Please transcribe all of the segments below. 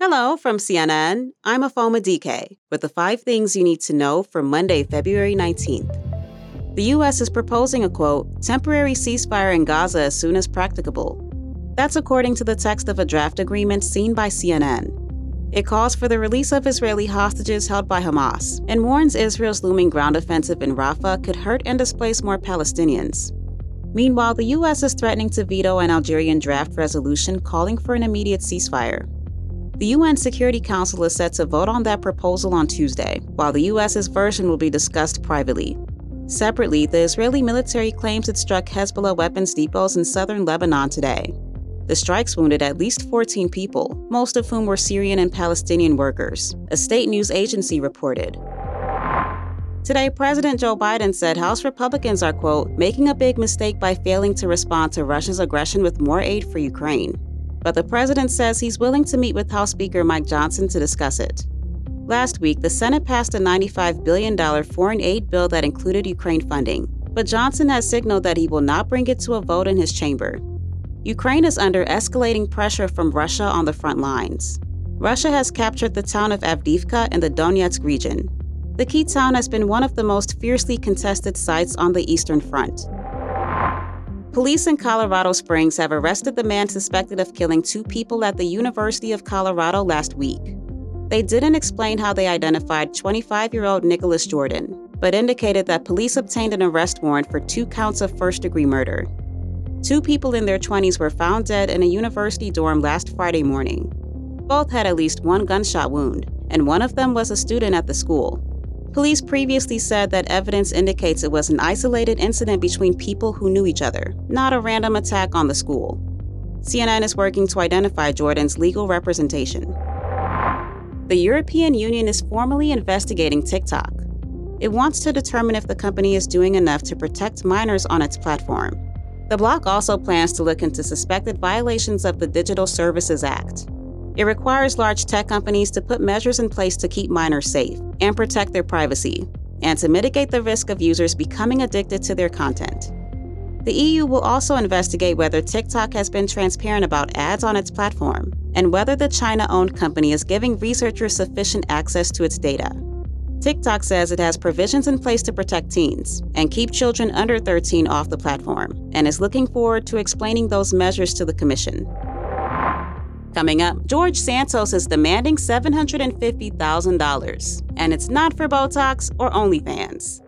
Hello from CNN. I'm Afoma DK with the five things you need to know for Monday, February 19th. The U.S. is proposing a quote, temporary ceasefire in Gaza as soon as practicable. That's according to the text of a draft agreement seen by CNN. It calls for the release of Israeli hostages held by Hamas and warns Israel's looming ground offensive in Rafah could hurt and displace more Palestinians. Meanwhile, the U.S. is threatening to veto an Algerian draft resolution calling for an immediate ceasefire. The UN Security Council is set to vote on that proposal on Tuesday, while the US's version will be discussed privately. Separately, the Israeli military claims it struck Hezbollah weapons depots in southern Lebanon today. The strikes wounded at least 14 people, most of whom were Syrian and Palestinian workers, a state news agency reported. Today, President Joe Biden said House Republicans are, quote, making a big mistake by failing to respond to Russia's aggression with more aid for Ukraine but the president says he's willing to meet with House Speaker Mike Johnson to discuss it. Last week, the Senate passed a $95 billion foreign aid bill that included Ukraine funding, but Johnson has signaled that he will not bring it to a vote in his chamber. Ukraine is under escalating pressure from Russia on the front lines. Russia has captured the town of Avdiivka in the Donetsk region. The key town has been one of the most fiercely contested sites on the Eastern Front. Police in Colorado Springs have arrested the man suspected of killing two people at the University of Colorado last week. They didn't explain how they identified 25 year old Nicholas Jordan, but indicated that police obtained an arrest warrant for two counts of first degree murder. Two people in their 20s were found dead in a university dorm last Friday morning. Both had at least one gunshot wound, and one of them was a student at the school. Police previously said that evidence indicates it was an isolated incident between people who knew each other, not a random attack on the school. CNN is working to identify Jordan's legal representation. The European Union is formally investigating TikTok. It wants to determine if the company is doing enough to protect minors on its platform. The bloc also plans to look into suspected violations of the Digital Services Act. It requires large tech companies to put measures in place to keep minors safe and protect their privacy, and to mitigate the risk of users becoming addicted to their content. The EU will also investigate whether TikTok has been transparent about ads on its platform and whether the China owned company is giving researchers sufficient access to its data. TikTok says it has provisions in place to protect teens and keep children under 13 off the platform and is looking forward to explaining those measures to the Commission. Coming up, George Santos is demanding $750,000, and it's not for Botox or OnlyFans.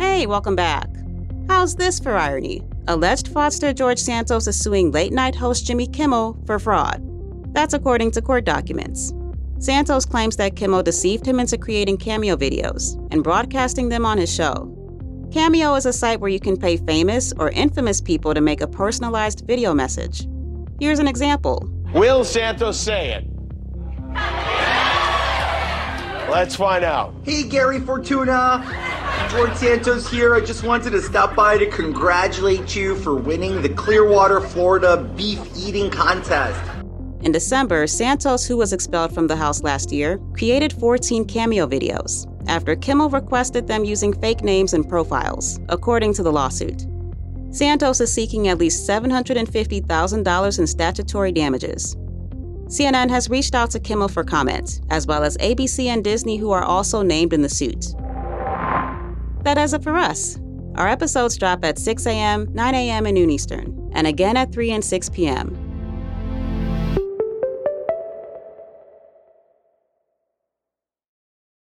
Hey, welcome back. How's this for irony? Alleged fraudster George Santos is suing late night host Jimmy Kimmel for fraud. That's according to court documents. Santos claims that Kimmel deceived him into creating cameo videos and broadcasting them on his show. Cameo is a site where you can pay famous or infamous people to make a personalized video message. Here's an example Will Santos say it? Let's find out. Hey, Gary Fortuna. George Santos here. I just wanted to stop by to congratulate you for winning the Clearwater, Florida beef eating contest. In December, Santos, who was expelled from the House last year, created 14 cameo videos after Kimmel requested them using fake names and profiles, according to the lawsuit. Santos is seeking at least $750,000 in statutory damages. CNN has reached out to Kimmel for comment, as well as ABC and Disney, who are also named in the suit. That does it for us. Our episodes drop at 6 a.m., 9 a.m., and noon Eastern, and again at 3 and 6 p.m.